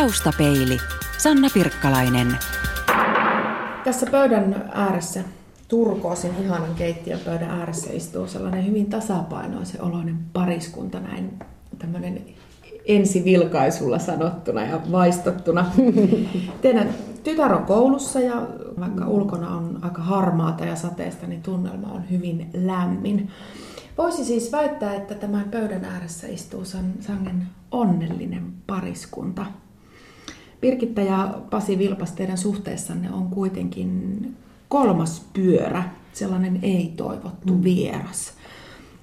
Taustapeili. Sanna Pirkkalainen. Tässä pöydän ääressä, turkoosin ihanan keittiöpöydän ääressä istuu sellainen hyvin tasapainoisen oloinen pariskunta, näin tämmöinen ensivilkaisulla sanottuna ja vaistottuna. Teidän tytär on koulussa ja vaikka ulkona on aika harmaata ja sateesta, niin tunnelma on hyvin lämmin. Voisi siis väittää, että tämän pöydän ääressä istuu sangen onnellinen pariskunta. Birgitta ja Pasi Vilpas, teidän suhteessanne on kuitenkin kolmas pyörä, sellainen ei-toivottu mm. vieras.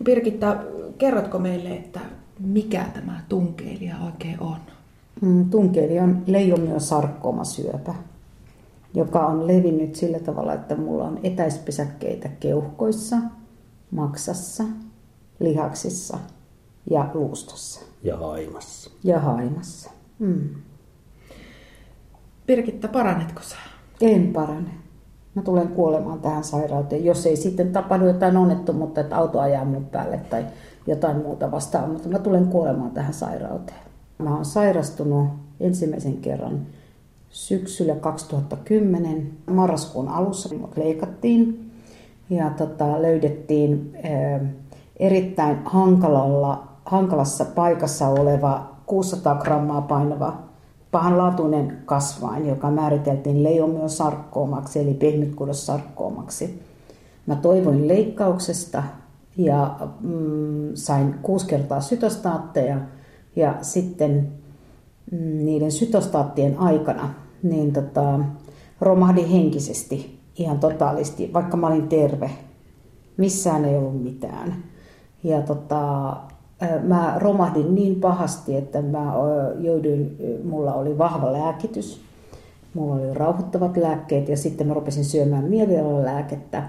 Birgitta, kerrotko meille, että mikä tämä tunkeilija oikein on? Mm, tunkeilija on sarkoomasyöpä, joka on levinnyt sillä tavalla, että mulla on etäispesäkkeitä keuhkoissa, maksassa, lihaksissa ja luustossa. Ja haimassa. Ja haimassa. Mm. Birgitta, paranetko sä? En parane. Mä tulen kuolemaan tähän sairauteen, jos ei sitten tapahdu jotain onnettomuutta, että auto ajaa mun päälle tai jotain muuta vastaan, mutta mä tulen kuolemaan tähän sairauteen. Mä oon sairastunut ensimmäisen kerran syksyllä 2010. Marraskuun alussa mut leikattiin ja tota, löydettiin ää, erittäin hankalalla, hankalassa paikassa oleva 600 grammaa painava pahanlaatuinen kasvain, joka määriteltiin leiomyosarkkoomaksi eli pehmytkudossarkkoomaksi. Mä toivoin leikkauksesta ja mm, sain kuusi kertaa sytostaatteja ja sitten mm, niiden sytostaattien aikana niin tota, romahdin henkisesti ihan totaalisti, vaikka mä olin terve. Missään ei ollut mitään. Ja tota, mä romahdin niin pahasti, että mä jouduin, mulla oli vahva lääkitys, mulla oli rauhoittavat lääkkeet ja sitten mä rupesin syömään mielialalääkettä.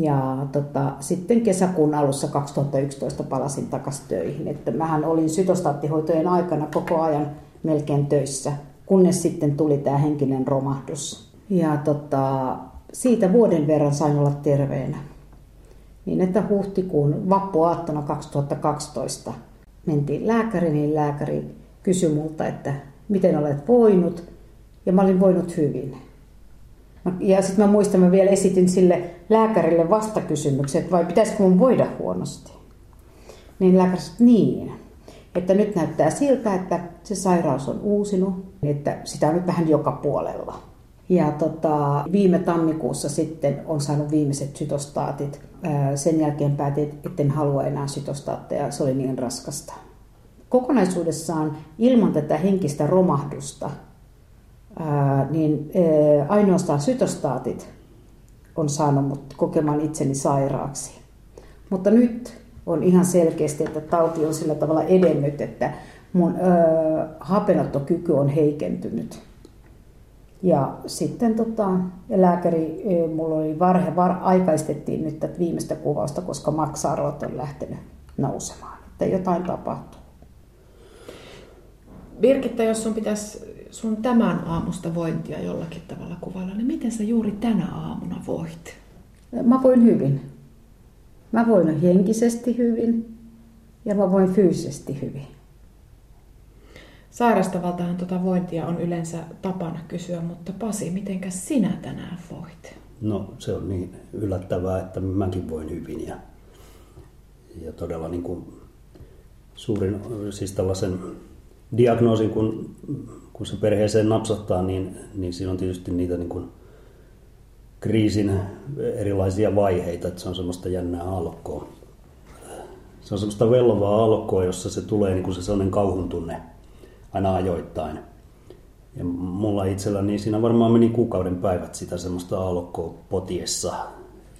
Ja tota, sitten kesäkuun alussa 2011 palasin takaisin töihin. Että mähän olin sytostaattihoitojen aikana koko ajan melkein töissä, kunnes sitten tuli tämä henkinen romahdus. Ja tota, siitä vuoden verran sain olla terveenä. Niin että huhtikuun vappuaattona 2012 mentiin lääkäriin, niin lääkäri kysyi multa, että miten olet voinut. Ja mä olin voinut hyvin. Ja sitten mä muistan, mä vielä esitin sille lääkärille vastakysymyksen, että vai pitäisikö mun voida huonosti. Niin lääkäri sanoi, niin, että nyt näyttää siltä, että se sairaus on uusinut, että sitä on nyt vähän joka puolella. Ja tota, viime tammikuussa sitten on saanut viimeiset sytostaatit. Sen jälkeen päätin, että en halua enää sytostaatteja, se oli niin raskasta. Kokonaisuudessaan ilman tätä henkistä romahdusta, niin ainoastaan sytostaatit on saanut mut kokemaan itseni sairaaksi. Mutta nyt on ihan selkeästi, että tauti on sillä tavalla edennyt, että mun hapenottokyky on heikentynyt. Ja sitten tota, lääkäri, mulla oli varhe, var, aikaistettiin nyt tätä viimeistä kuvausta, koska maksa-arvot on lähtenyt nousemaan. Että jotain tapahtuu. Birgitta, jos sun pitäisi sun tämän aamusta vointia jollakin tavalla kuvailla, niin miten sä juuri tänä aamuna voit? Mä voin hyvin. Mä voin henkisesti hyvin ja mä voin fyysisesti hyvin. Sairastavaltahan tuota vointia on yleensä tapana kysyä, mutta Pasi, mitenkä sinä tänään voit? No se on niin yllättävää, että mäkin voin hyvin ja, ja todella niin kuin suurin, siis tällaisen diagnoosin, kun, kun se perheeseen napsahtaa, niin, niin siinä on tietysti niitä niin kuin kriisin erilaisia vaiheita, että se on semmoista jännää alkoa. Se on semmoista vellovaa alkoa, jossa se tulee niin kuin se sellainen kauhun tunne aina ajoittain. Ja mulla itselläni niin siinä varmaan meni kuukauden päivät sitä semmoista alkoa potiessa.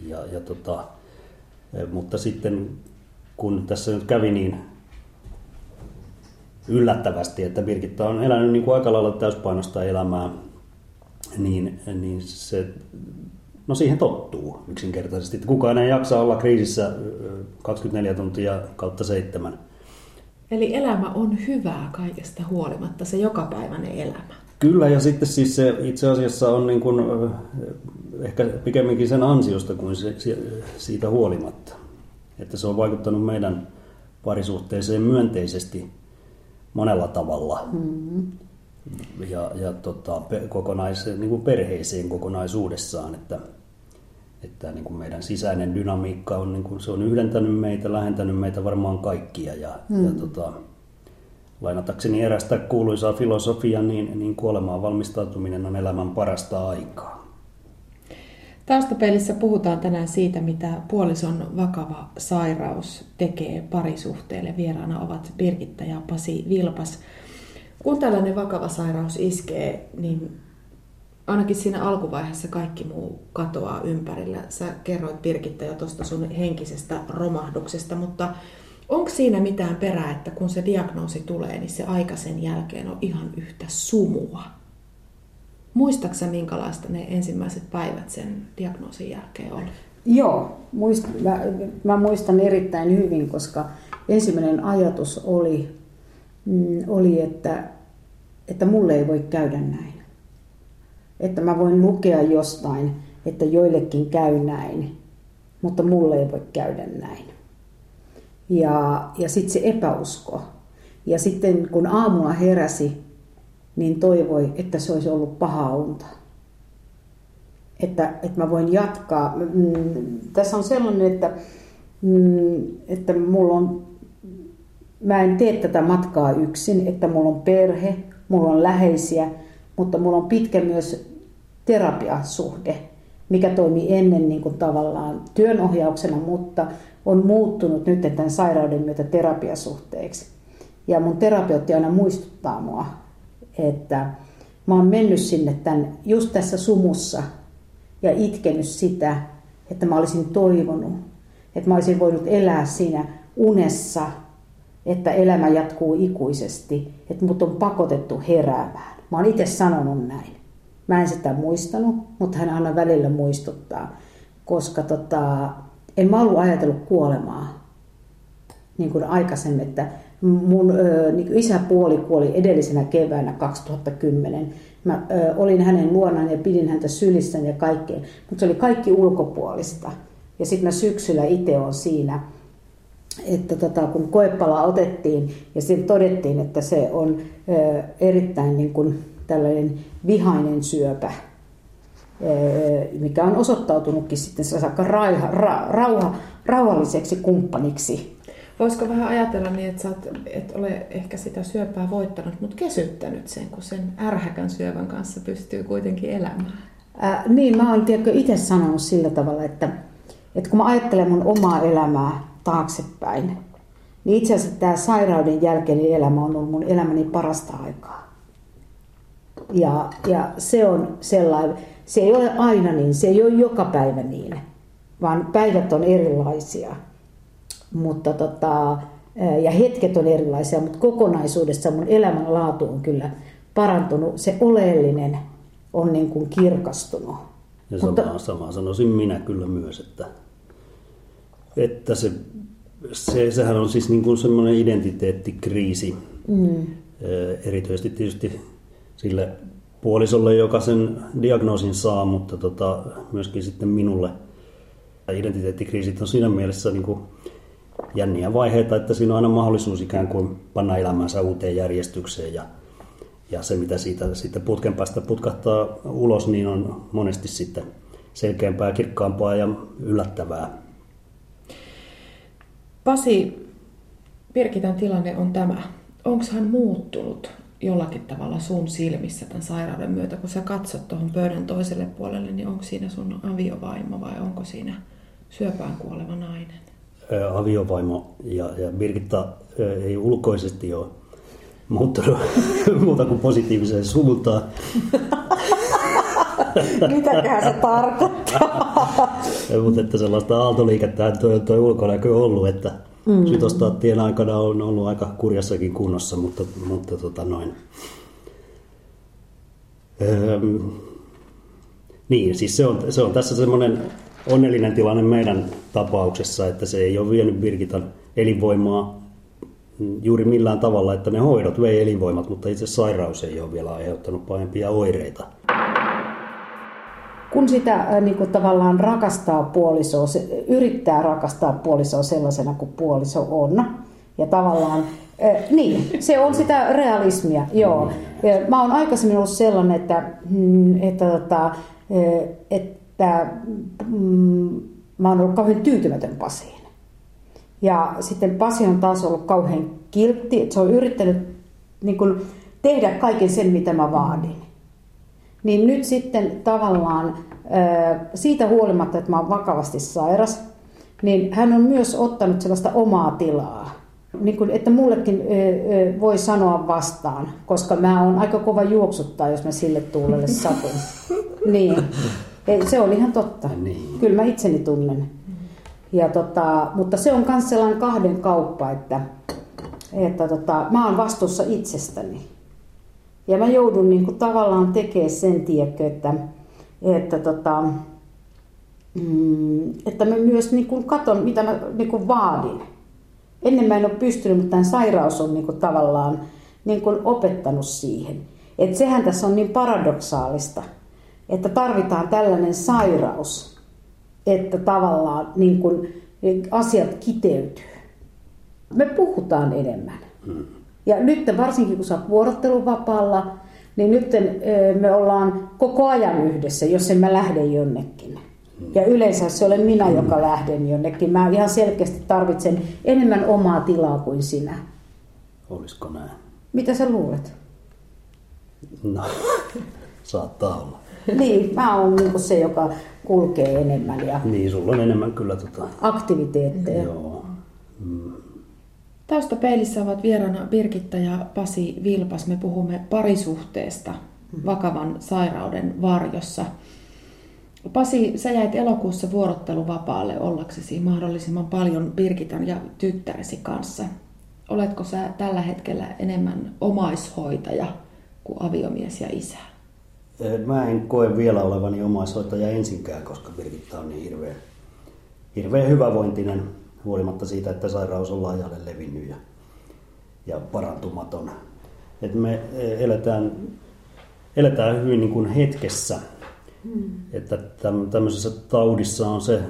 Ja, ja tota, mutta sitten kun tässä nyt kävi niin yllättävästi, että Birgitta on elänyt niin kuin aika lailla täyspainosta elämää, niin, niin se, no siihen tottuu yksinkertaisesti. Että kukaan ei jaksa olla kriisissä 24 tuntia kautta seitsemän. Eli elämä on hyvää kaikesta huolimatta, se jokapäiväinen elämä. Kyllä, ja sitten siis se itse asiassa on niin kuin, ehkä pikemminkin sen ansiosta kuin se, siitä huolimatta. Että se on vaikuttanut meidän parisuhteeseen myönteisesti monella tavalla. Mm-hmm. ja, ja tota, kokonais, niin kuin perheeseen kokonaisuudessaan, että, että niin kuin meidän sisäinen dynamiikka on, niin kuin, se on yhdentänyt meitä, lähentänyt meitä varmaan kaikkia ja, mm. ja tota, lainatakseni erästä kuuluisaa filosofiaa, niin, niin kuolemaan valmistautuminen on elämän parasta aikaa. Taustapelissä puhutaan tänään siitä, mitä puolison vakava sairaus tekee parisuhteelle. Vieraana ovat Birgitta ja Pasi Vilpas. Kun tällainen vakava sairaus iskee, niin ainakin siinä alkuvaiheessa kaikki muu katoaa ympärillä. Sä kerroit Birgitta jo tuosta sun henkisestä romahduksesta, mutta onko siinä mitään perää, että kun se diagnoosi tulee, niin se aika sen jälkeen on ihan yhtä sumua? Muistaaksä minkälaista ne ensimmäiset päivät sen diagnoosin jälkeen oli? Joo, muist, mä, mä muistan erittäin hyvin, koska ensimmäinen ajatus oli, mm, oli että, että mulle ei voi käydä näin. Että mä voin lukea jostain, että joillekin käy näin, mutta mulle ei voi käydä näin. Ja, ja sitten se epäusko. Ja sitten kun aamulla heräsi, niin toivoi, että se olisi ollut paha unta. Että, että mä voin jatkaa. Mm, tässä on sellainen, että, mm, että mulla on, mä en tee tätä matkaa yksin, että mulla on perhe, mulla on läheisiä, mutta mulla on pitkä myös terapiasuhde, mikä toimi ennen niin kuin tavallaan työnohjauksena, mutta on muuttunut nyt tämän sairauden myötä terapiasuhteeksi. Ja mun terapeutti aina muistuttaa mua, että mä oon mennyt sinne tämän, just tässä sumussa ja itkenyt sitä, että mä olisin toivonut, että mä olisin voinut elää siinä unessa, että elämä jatkuu ikuisesti, että mut on pakotettu heräämään. Mä oon itse sanonut näin. Mä en sitä muistanut, mutta hän aina välillä muistuttaa, koska tota, en mä ollut ajatellut kuolemaa niin kuin aikaisemmin, että mun ö, niin isäpuoli kuoli edellisenä keväänä 2010. Mä ö, olin hänen luonaan ja pidin häntä sylissään ja kaikkea, mutta se oli kaikki ulkopuolista. Ja sitten mä syksyllä itse on siinä, että tota, kun koepala otettiin ja sitten todettiin, että se on ö, erittäin niin kuin tällainen vihainen syöpä, mikä on osoittautunutkin sitten saakka rauha, ra, rauha, rauhalliseksi kumppaniksi. Voisiko vähän ajatella niin, että sä oot, et ole ehkä sitä syöpää voittanut, mutta kesyttänyt sen, kun sen ärhäkän syövän kanssa pystyy kuitenkin elämään? Ää, niin, mä oon itse sanonut sillä tavalla, että, että kun mä ajattelen mun omaa elämää taaksepäin, niin itse asiassa tämä sairauden jälkeinen elämä on ollut mun elämäni parasta aikaa. Ja, ja se on sellainen, se ei ole aina niin, se ei ole joka päivä niin, vaan päivät on erilaisia. Mutta tota, ja hetket on erilaisia, mutta kokonaisuudessa mun elämänlaatu on kyllä parantunut. Se oleellinen on niin kuin kirkastunut. Ja sama, mutta, sama sanoisin minä kyllä myös, että, että se, se, sehän on siis niin kuin semmoinen identiteettikriisi. Mm. Erityisesti tietysti sille puolisolle, joka sen diagnoosin saa, mutta tota, myöskin sitten minulle. Identiteettikriisit on siinä mielessä niin kuin jänniä vaiheita, että siinä on aina mahdollisuus ikään kuin panna elämänsä uuteen järjestykseen ja, ja se, mitä siitä sitten putken päästä putkahtaa ulos, niin on monesti sitten selkeämpää, kirkkaampaa ja yllättävää. Pasi, Pirkitän tilanne on tämä. Onko hän muuttunut jollakin tavalla sun silmissä tämän sairauden myötä, kun sä katsot tuohon pöydän toiselle puolelle, niin onko siinä sun aviovaimo vai onko siinä syöpään kuoleva nainen? Aviovaimo ja, ja Birgitta ei ulkoisesti ole muuttunut muuta kuin positiiviseen suuntaan. Mitäköhän se tarkoittaa? Mutta että sellaista aaltoliikettä tuo, tuo ulkonäkö on ollut, että Mm. Sytostaattien aikana on ollut aika kurjassakin kunnossa, mutta, mutta tota noin. Öm, niin, siis se on, se on tässä semmoinen onnellinen tilanne meidän tapauksessa, että se ei ole vienyt Birgitan elinvoimaa juuri millään tavalla, että ne hoidot vei elinvoimat, mutta itse sairaus ei ole vielä aiheuttanut pahempia oireita kun sitä äh, niin kuin tavallaan rakastaa puolisoa, se, yrittää rakastaa puolisoa sellaisena kuin puoliso on, Ja tavallaan, äh, niin, se on sitä realismia, joo. Ja mä oon aikaisemmin ollut sellainen, että, mm, että, tota, äh, että mm, mä oon ollut kauhean tyytymätön Pasiin. Ja sitten Pasi on taas ollut kauhean kiltti, että se on yrittänyt niin kuin, tehdä kaiken sen, mitä mä vaadin. Niin nyt sitten tavallaan siitä huolimatta, että mä oon vakavasti sairas, niin hän on myös ottanut sellaista omaa tilaa. Niin kuin, että mullekin voi sanoa vastaan, koska mä oon aika kova juoksuttaa, jos mä sille tuulelle satun. Niin. Se on ihan totta. Niin. Kyllä mä itseni tunnen. Ja tota, mutta se on myös sellainen kahden kauppa, että, että tota, mä oon vastuussa itsestäni. Ja mä joudun niin kuin, tavallaan tekemään sen, tiedätkö, että, että, tota, mm, että mä myös niin kuin, katon, mitä mä niin kuin, vaadin. Ennen mä en ole pystynyt, mutta tämä sairaus on niin kuin, tavallaan niin kuin, opettanut siihen. Et sehän tässä on niin paradoksaalista, että tarvitaan tällainen sairaus, että tavallaan niin kuin, asiat kiteytyy. Me puhutaan enemmän. Hmm. Ja nyt varsinkin kun sä oot vuorotteluvapaalla, niin nyt me ollaan koko ajan yhdessä, jos en mä lähde jonnekin. Ja yleensä se olen minä, joka lähden jonnekin. Mä ihan selkeästi tarvitsen enemmän omaa tilaa kuin sinä. Olisiko näin? Mitä sä luulet? No, saattaa olla. Niin, mä oon niin se, joka kulkee enemmän. Ja niin, sulla on enemmän kyllä tota... aktiviteetteja. Joo. Mm. Taustapeilissä ovat vieraana Birgitta ja Pasi Vilpas. Me puhumme parisuhteesta vakavan sairauden varjossa. Pasi, sä jäit elokuussa vuorotteluvapaalle ollaksesi mahdollisimman paljon Birgitan ja tyttäresi kanssa. Oletko sä tällä hetkellä enemmän omaishoitaja kuin aviomies ja isä? Mä en koe vielä olevani omaishoitaja ensinkään, koska Birgitta on niin hirveän, hirveän hyvävointinen huolimatta siitä, että sairaus on laajalle levinnyt ja, ja parantumaton. Et me eletään, eletään hyvin niin kuin hetkessä, hmm. että tämmöisessä taudissa on se,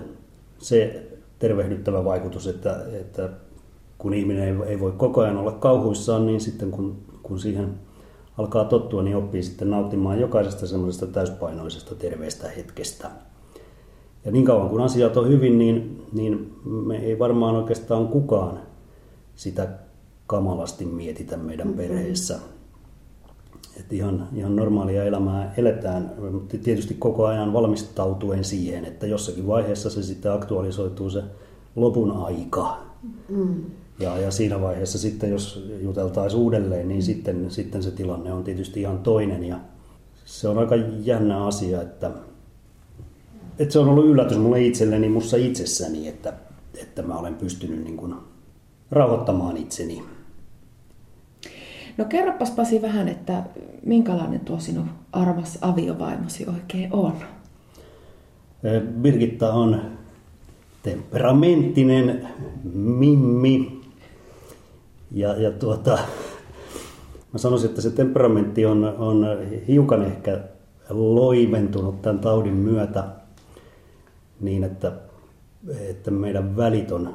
se tervehdyttävä vaikutus, että, että kun ihminen ei, ei voi koko ajan olla kauhuissaan, niin sitten kun, kun siihen alkaa tottua, niin oppii sitten nauttimaan jokaisesta semmoisesta täyspainoisesta terveestä hetkestä. Ja niin kauan kun asiat on hyvin, niin, niin me ei varmaan oikeastaan kukaan sitä kamalasti mietitä meidän mm-hmm. perheessä. Et ihan, ihan normaalia elämää eletään, mutta tietysti koko ajan valmistautuen siihen, että jossakin vaiheessa se sitten aktualisoituu se lopun aika. Mm. Ja, ja siinä vaiheessa sitten, jos juteltaisiin uudelleen, niin sitten, sitten se tilanne on tietysti ihan toinen. Ja se on aika jännä asia, että että se on ollut yllätys mulle itselleni, mussa itsessäni, että, että mä olen pystynyt niin kuin rauhoittamaan itseni. No kerropas Pasi vähän, että minkälainen tuo sinun armas aviovaimosi oikein on? Birgitta on temperamenttinen mimmi. Ja, ja tuota, mä sanoisin, että se temperamentti on, on hiukan ehkä loiventunut tämän taudin myötä – niin, että, että meidän välit on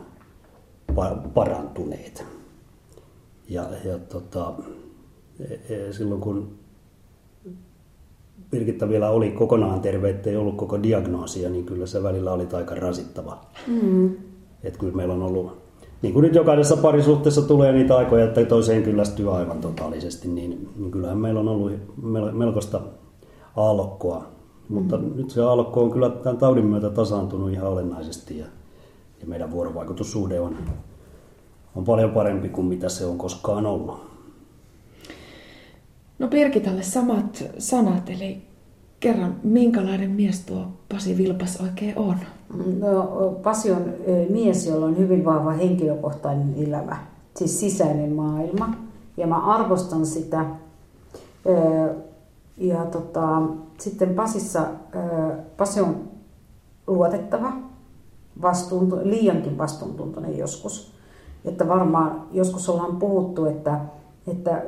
parantuneet. Ja, ja tota, e, e, silloin kun Birgitta vielä oli kokonaan terve, ettei ollut koko diagnoosia, niin kyllä se välillä oli aika rasittava. Mm. Että kyllä meillä on ollut, niin kuin nyt jokaisessa parisuhteessa tulee niitä aikoja, että toiseen kyllästyy aivan totaalisesti, niin, niin kyllähän meillä on ollut melkoista aallokkoa mutta mm. nyt se alko on kyllä tämän taudin myötä tasaantunut ihan olennaisesti ja, ja meidän vuorovaikutussuhde on, on paljon parempi kuin mitä se on koskaan ollut. No Pirkitalle samat sanat, eli kerran, minkälainen mies tuo Pasi Vilpas oikein on? No, Pasi on mies, jolla on hyvin vahva henkilökohtainen elämä, siis sisäinen maailma. Ja mä arvostan sitä. Ja tota, sitten Pasissa, Pasi on luotettava, vastuuntu, liiankin vastuuntuntoinen joskus. Että varmaan joskus ollaan puhuttu, että, että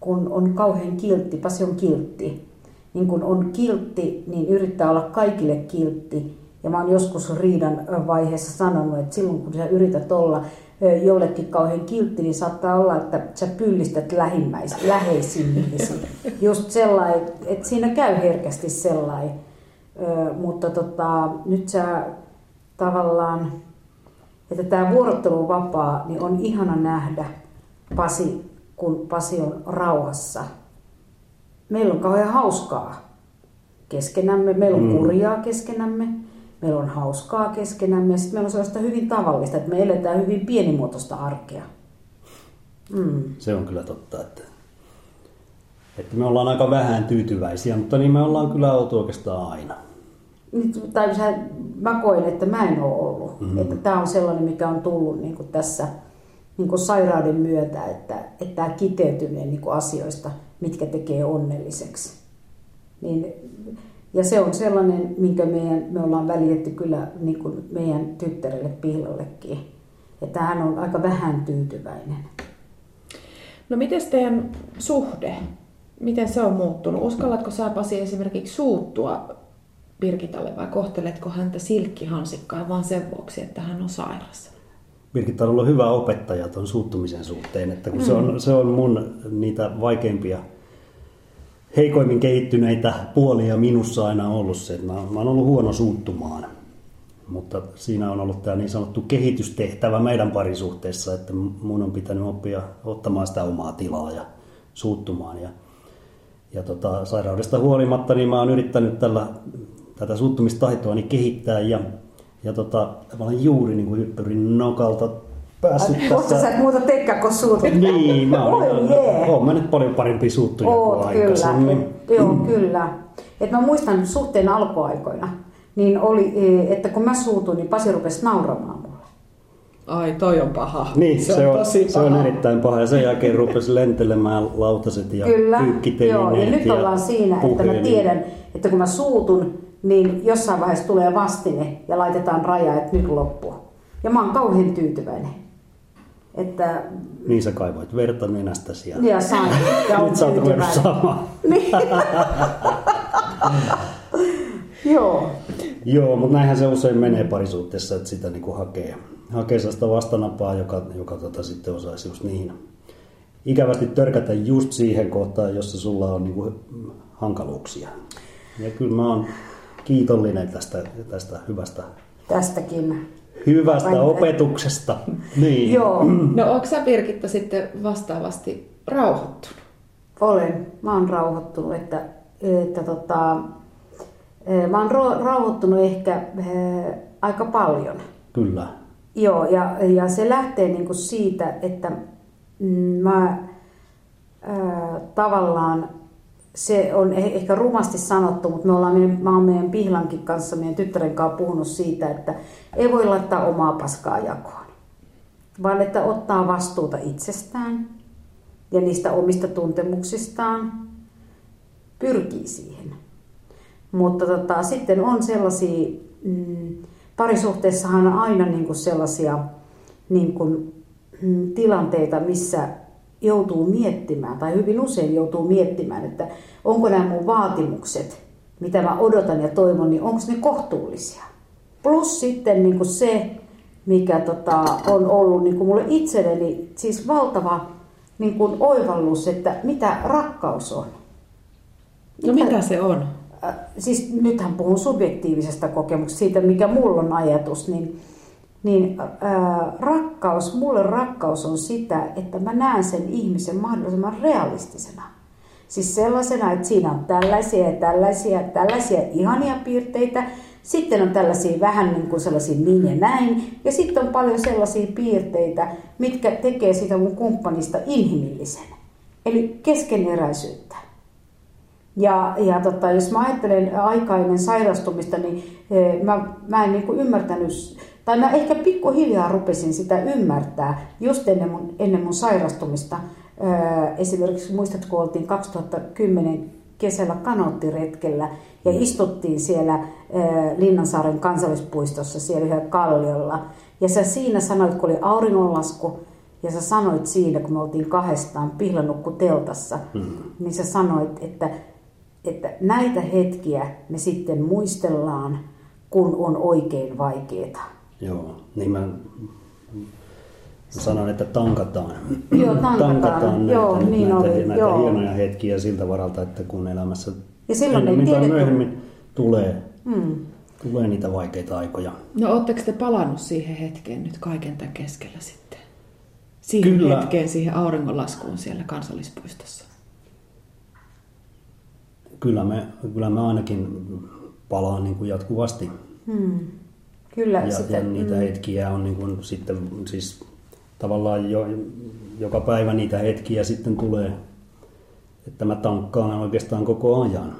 kun on kauhean kiltti, Pasi on kiltti, niin kun on kiltti, niin yrittää olla kaikille kiltti. Ja mä oon joskus riidan vaiheessa sanonut, että silloin kun sä yrität olla jollekin kauhean kiltti, niin saattaa olla, että sä pyllistät lähimmäis, läheisimmillesi. Just sellainen, että siinä käy herkästi sellainen. Mutta tota, nyt sä tavallaan, että tämä vuorotteluvapaa, niin on ihana nähdä Pasi, kun Pasi on rauhassa. Meillä on kauhean hauskaa keskenämme, meillä on mm. kurjaa keskenämme meillä on hauskaa keskenämme ja sitten meillä on sellaista hyvin tavallista, että me eletään hyvin pienimuotoista arkea. Mm. Se on kyllä totta, että, että me ollaan aika vähän tyytyväisiä, mutta niin me ollaan kyllä oltu oikeastaan aina. Tai mä koen, että mä en ole ollut. Mm-hmm. Että tämä on sellainen, mikä on tullut niin kuin tässä niin kuin sairauden myötä, että, että tämä kiteytyminen niin kuin asioista, mitkä tekee onnelliseksi. Niin ja se on sellainen, minkä meidän, me ollaan välitetty kyllä niin kuin meidän tyttärelle Pihlallekin. Että hän on aika vähän tyytyväinen. No miten teidän suhde, miten se on muuttunut? Uskallatko sä Pasi esimerkiksi suuttua Birgitalle vai kohteletko häntä silkkihansikkaa vaan sen vuoksi, että hän on sairas? Birgitta on ollut hyvä opettaja tuon suuttumisen suhteen, että kun mm. se, on, se on mun niitä vaikeimpia heikoimmin kehittyneitä puolia minussa aina ollut se, että mä, mä oon ollut huono suuttumaan. Mutta siinä on ollut tämä niin sanottu kehitystehtävä meidän parisuhteessa, että mun on pitänyt oppia ottamaan sitä omaa tilaa ja suuttumaan. Ja, ja tota, sairaudesta huolimatta niin mä oon yrittänyt tällä, tätä suuttumistaitoa niin kehittää ja, ja tota, olen juuri niin kuin hyppyrin nokalta päässyt Ai, tässä... sä et muuta tekkä, kun suutut? Niin, mä oon, oh, yeah. oon mä nyt paljon parempi suuttuja Oot, kuin kyllä. aikaisemmin. Joo, mm. kyllä. Et mä muistan suhteen alkuaikoina, niin oli, e, että kun mä suutuin, niin Pasi rupesi nauramaan mulle. Ai, toi on paha. Niin, se, se on, tosi paha. se on erittäin paha. Ja sen jälkeen rupesi lentelemään lautaset ja Kyllä, joo, ja nyt ja ollaan siinä, puheen. että mä tiedän, että kun mä suutun, niin jossain vaiheessa tulee vastine ja laitetaan raja, että nyt loppuu. Ja mä oon kauhean tyytyväinen. Että, niin sä kaivoit verta nenästäsi ja, ja sain. Ja Nyt sä oot ruvennut saamaan. Niin. Joo. Joo, mutta näinhän se usein menee parisuhteessa, että sitä niinku hakee, hakee sellaista vastanapaa, joka, joka tota sitten osaisi just niihin ikävästi törkätä just siihen kohtaan, jossa sulla on niinku hankaluuksia. Ja kyllä mä oon kiitollinen tästä, tästä hyvästä Tästäkin hyvästä Vain... opetuksesta. Niin. Joo. No onko sä Birgitta sitten vastaavasti rauhoittunut? Olen. Mä oon rauhoittunut, että, että tota, e, mä oon rauhoittunut ehkä äh, aika paljon. Kyllä. Joo, ja, ja se lähtee niinku siitä, että mm, mä äh, tavallaan se on eh, ehkä rumasti sanottu, mutta me ollaan, mä oon meidän Pihlankin kanssa, meidän tyttären kanssa puhunut siitä, että ei voi laittaa omaa paskaa jakoon, vaan että ottaa vastuuta itsestään ja niistä omista tuntemuksistaan, pyrkii siihen. Mutta tota, sitten on sellaisia, mm, parisuhteessahan on aina niin kuin sellaisia niin kuin, mm, tilanteita, missä joutuu miettimään, tai hyvin usein joutuu miettimään, että onko nämä mun vaatimukset, mitä mä odotan ja toivon, niin onko ne kohtuullisia. Plus sitten niin kuin se, mikä tota, on ollut niin kuin mulle itselleni siis valtava niin kuin oivallus, että mitä rakkaus on. No mitä, mitä se on? Äh, siis nythän puhun subjektiivisesta kokemuksesta, siitä mikä mulla on ajatus, niin niin ää, rakkaus, mulle rakkaus on sitä, että mä näen sen ihmisen mahdollisimman realistisena. Siis sellaisena, että siinä on tällaisia ja tällaisia, tällaisia ihania piirteitä, sitten on tällaisia vähän niin kuin sellaisia niin ja näin, ja sitten on paljon sellaisia piirteitä, mitkä tekee sitä mun kumppanista inhimillisen. Eli keskeneräisyyttä. Ja, ja tota, jos mä ajattelen aikainen sairastumista, niin e, mä, mä en niin kuin ymmärtänyt tai mä ehkä pikkuhiljaa rupesin sitä ymmärtää just ennen mun, ennen mun sairastumista. Öö, esimerkiksi muistat, kun oltiin 2010 kesällä kanoottiretkellä ja mm. istuttiin siellä öö, Linnansaaren kansallispuistossa siellä yhdellä kalliolla. Ja sä siinä sanoit, kun oli auringonlasku, ja sä sanoit siinä, kun me oltiin kahdestaan pihlanukku teltassa, mm. niin sä sanoit, että, että näitä hetkiä me sitten muistellaan, kun on oikein vaikeaa. Joo, niin mä sanon, että tankataan. Joo, tankataan. näitä, Joo, niin näitä, oli, näitä joo. hienoja hetkiä siltä varalta, että kun elämässä Ja silloin ei tiedetty- myöhemmin tulee, Hmm. tulee niitä vaikeita aikoja. No ootteko te palannut siihen hetkeen nyt kaiken tämän keskellä sitten? Siihen Kyllä. hetkeen, siihen auringonlaskuun siellä kansallispuistossa. Kyllä me, kyllä me ainakin palaan niin kuin jatkuvasti. Hmm. Kyllä, Ja, sitä, ja niitä hetkiä on niin kuin sitten siis tavallaan jo, joka päivä niitä hetkiä sitten tulee, että mä tankkaan oikeastaan koko ajan.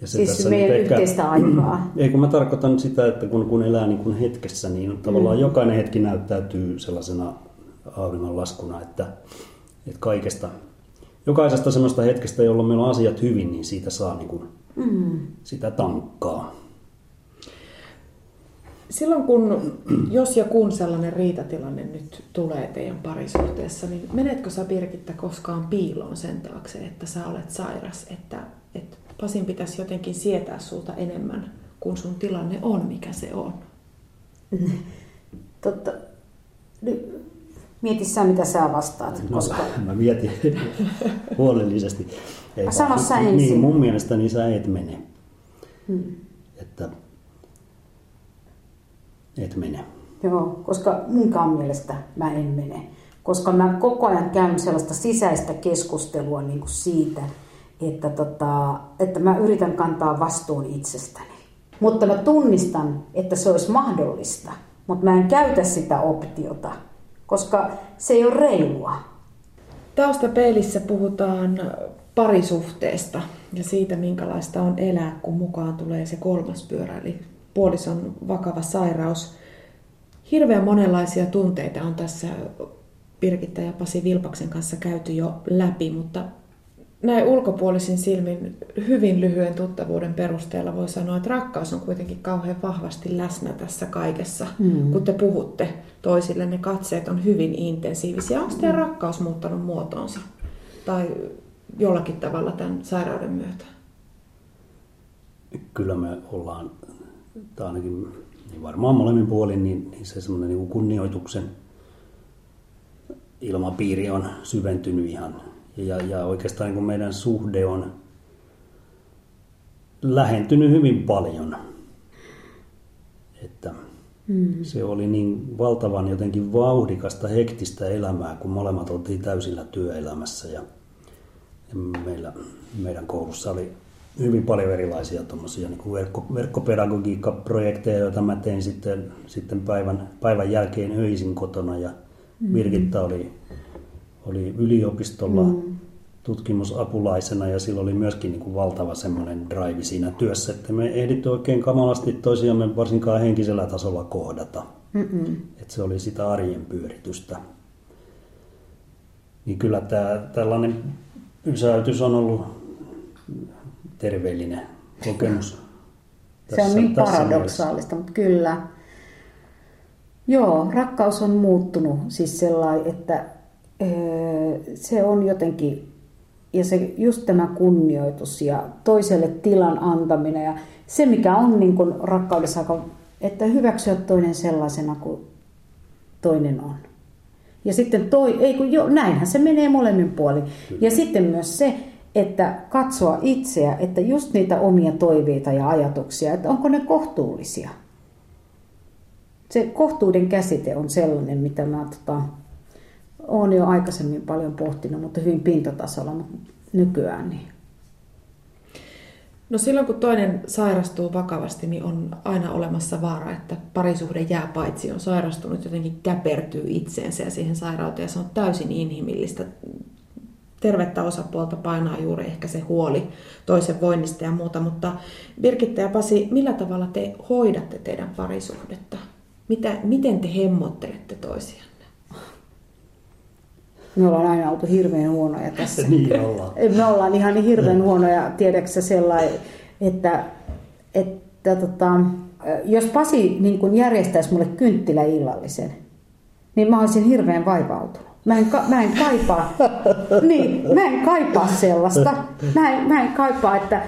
Ja se siis tässä meidän ehkä- yhteistä aikaa. Ei kun mä tarkoitan sitä, että kun, kun elää niin kuin hetkessä, niin tavallaan mm. jokainen hetki näyttäytyy sellaisena auringonlaskuna, että, että kaikesta, jokaisesta semmoista hetkestä, jolloin meillä on asiat hyvin, niin siitä saa niin kuin, Mm. sitä tankkaa. Silloin kun, jos ja kun sellainen riitatilanne nyt tulee teidän parisuhteessa, niin menetkö sä Birgitta koskaan piiloon sen taakse, että sä olet sairas, että, että Pasin pitäisi jotenkin sietää sulta enemmän, kun sun tilanne on, mikä se on? Totta. Mieti sä, mitä sä vastaat. No, Koska... Mä mietin huolellisesti. Ei Sano sä Niin, ensin. mun mielestäni sä et mene. Hmm. Että et mene. Joo, koska munkaan mielestä mä en mene. Koska mä koko ajan käyn sellaista sisäistä keskustelua niin kuin siitä, että, tota, että mä yritän kantaa vastuun itsestäni. Mutta mä tunnistan, että se olisi mahdollista, mutta mä en käytä sitä optiota, koska se ei ole reilua. Taustapeilissä puhutaan parisuhteesta ja siitä, minkälaista on elää, kun mukaan tulee se kolmas pyörä, eli puolison vakava sairaus. Hirveän monenlaisia tunteita on tässä Birgitta ja Pasi Vilpaksen kanssa käyty jo läpi, mutta näin ulkopuolisin silmin hyvin lyhyen tuttavuuden perusteella voi sanoa, että rakkaus on kuitenkin kauhean vahvasti läsnä tässä kaikessa. Mm. Kun te puhutte toisille, ne katseet on hyvin intensiivisiä. Onko teidän rakkaus muuttanut muotoonsa? Tai jollakin tavalla tämän sairauden myötä? Kyllä me ollaan, tai ainakin niin varmaan molemmin puolin, niin, niin se semmoinen niin kunnioituksen ilmapiiri on syventynyt ihan. Ja, ja oikeastaan niin meidän suhde on lähentynyt hyvin paljon. Että Mm. se oli niin valtavan jotenkin vauhdikasta, hektistä elämää, kun molemmat oltiin täysillä työelämässä. Ja ja meillä, meidän koulussa oli hyvin paljon erilaisia tommosia, niin verkko, verkkopedagogiikkaprojekteja, joita mä tein sitten, sitten päivän, päivän jälkeen öisin kotona. Ja Birgitta oli, oli yliopistolla Mm. tutkimusapulaisena ja sillä oli myöskin niin kuin valtava semmoinen drive siinä työssä, että me ehditty oikein kamalasti toisiamme varsinkaan henkisellä tasolla kohdata. Mm-mm. Että se oli sitä arjen pyöritystä. Niin kyllä tämä tällainen pysäytys on ollut terveellinen kokemus. Se on niin paradoksaalista, mutta kyllä. Joo, rakkaus on muuttunut siis sellainen, että öö, se on jotenkin, ja se just tämä kunnioitus ja toiselle tilan antaminen ja se mikä on niin kuin rakkaudessa, että hyväksyä toinen sellaisena kuin toinen on. Ja sitten toi, ei kun jo, näinhän se menee molemmin puolin. Ja sitten myös se, että katsoa itseä, että just niitä omia toiveita ja ajatuksia, että onko ne kohtuullisia. Se kohtuuden käsite on sellainen, mitä mä tota, jo aikaisemmin paljon pohtinut, mutta hyvin pintatasolla, mutta nykyään niin. No silloin kun toinen sairastuu vakavasti, niin on aina olemassa vaara, että parisuhde jää paitsi on sairastunut, jotenkin käpertyy itseensä ja siihen sairauteen. Se on täysin inhimillistä. Tervettä osapuolta painaa juuri ehkä se huoli toisen voinnista ja muuta, mutta Birgitta ja Pasi, millä tavalla te hoidatte teidän parisuhdetta? Mitä, miten te hemmottelette toisianne? Me ollaan aina oltu hirveän huonoja tässä. Niin ollaan. Me ollaan ihan niin hirveän huonoja, tiedätkö sellainen, että, että tota, jos Pasi niin kun järjestäisi mulle kynttiläillallisen, niin mä olisin hirveän vaivautunut. Mä en, ka- mä en kaipaa, niin, mä en kaipaa sellaista. Mä en, mä en kaipaa, että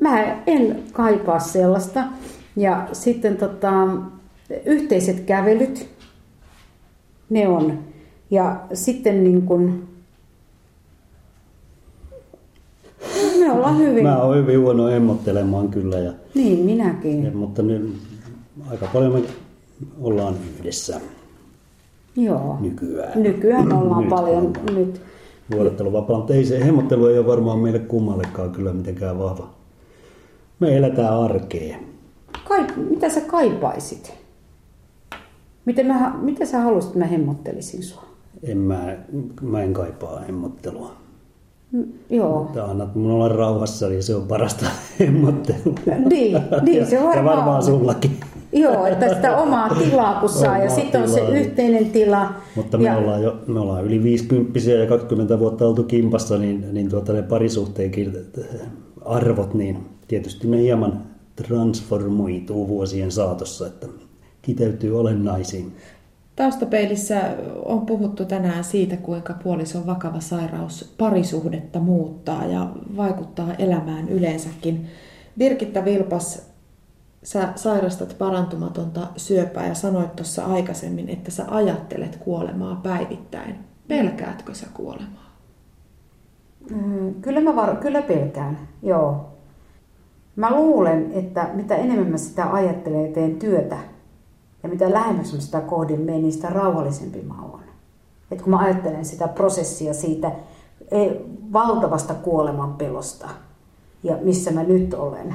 mä en kaipaa sellaista. Ja sitten tota, yhteiset kävelyt, Ne on. Ja sitten niin kuin, me ollaan hyvin. Mä oon hyvin huono emmottelemaan kyllä. Ja, Niin, minäkin. ja, mutta nyt aika paljon me ollaan yhdessä Joo. nykyään. Nykyään ollaan Nyt paljon. ollaan. Nyt. Vuorotteluvapaa, mutta ei se hemmottelu ei ole varmaan meille kummallekaan kyllä mitenkään vahva. Me eletään arkea. Kai, mitä sä kaipaisit? Miten, mä, mitä sä haluaisit, että mä hemmottelisin sua? En mä, mä en kaipaa hemmottelua. Mm, Joo. Mutta annat mun olla rauhassa, niin se on parasta hemmottelua. Niin, niin se ja varmaan varmaan on. sullakin. Joo, että sitä omaa tilaa kun saa ja Omaa sitten on se niin. yhteinen tila. Mutta me, ja, ollaan jo, me ollaan yli 50 ja 20 vuotta oltu kimpassa, niin, niin tuota ne parisuhteenkin arvot, niin tietysti ne hieman transformoituu vuosien saatossa, että kiteytyy olennaisiin. Taustapeilissä on puhuttu tänään siitä, kuinka puolison vakava sairaus parisuhdetta muuttaa ja vaikuttaa elämään yleensäkin. Birgitta Vilpas, sä sairastat parantumatonta syöpää ja sanoit tuossa aikaisemmin, että sä ajattelet kuolemaa päivittäin. Pelkäätkö sä kuolemaa? Mm, Kyllä mä var, kyllä pelkään, joo. Mä luulen, että mitä enemmän mä sitä ajattelen ja teen työtä, ja mitä lähemmäksi mä sitä kohden menen, niin sitä rauhallisempi mä oon. Et kun mä ajattelen sitä prosessia siitä valtavasta kuoleman pelosta, ja missä mä nyt olen,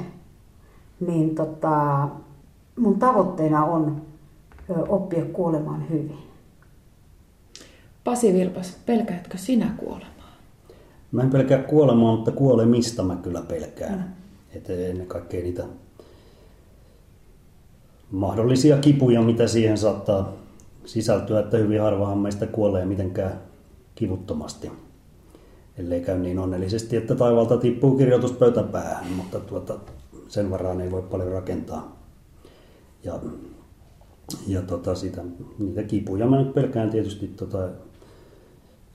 niin tota, mun tavoitteena on oppia kuolemaan hyvin. Pasi Vilpas, pelkäätkö sinä kuolemaa? Mä en pelkää kuolemaa, mutta kuolemista mä kyllä pelkään. Mm. Että ennen kaikkea niitä mahdollisia kipuja, mitä siihen saattaa sisältyä, että hyvin harvahan meistä kuolee mitenkään kivuttomasti. Ellei käy niin onnellisesti, että taivaalta tippuu kirjoituspöytä päähän, mutta tuota, sen varaan ei voi paljon rakentaa. Ja, ja tota, sitä, niitä kipuja mä nyt pelkään tietysti tota,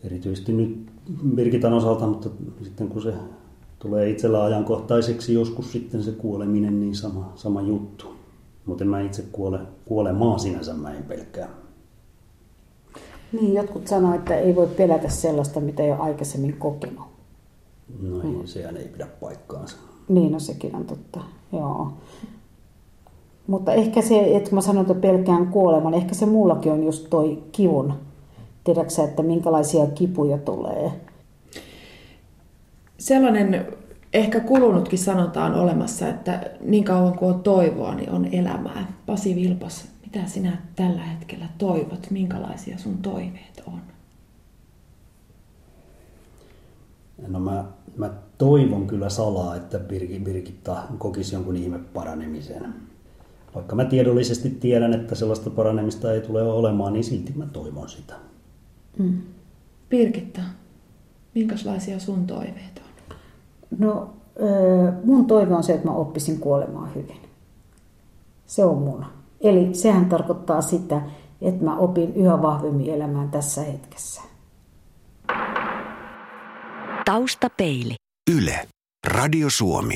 erityisesti nyt Birgitan osalta, mutta sitten kun se tulee itsellä ajankohtaiseksi joskus sitten se kuoleminen, niin sama, sama juttu. Mutta mä itse kuole, kuolemaa sinänsä mä en pelkää. Niin, jotkut sanoo, että ei voi pelätä sellaista, mitä ei ole aikaisemmin kokenut. No ei, sehän ei pidä paikkaansa. Niin, no sekin on totta, joo. Mutta ehkä se, että kun mä sanon, että pelkään kuoleman, ehkä se mullakin on just toi kivun. Tiedätkö että minkälaisia kipuja tulee? Sellainen ehkä kulunutkin sanonta on olemassa, että niin kauan kuin on toivoa, niin on elämää. Pasi Vilpas, mitä sinä tällä hetkellä toivot? Minkälaisia sun toiveet on? No mä, mä toivon kyllä salaa, että Birgi, Birgitta kokisi jonkun ihme paranemisen. Vaikka mä tiedollisesti tiedän, että sellaista paranemista ei tule olemaan, niin silti mä toivon sitä. Mm. Birgitta, minkälaisia sun toiveet on? No, mun toive on se, että mä oppisin kuolemaan hyvin. Se on mun. Eli sehän tarkoittaa sitä, että mä opin yhä vahvemmin elämään tässä hetkessä. Taustapeili. Yle. Radio Suomi.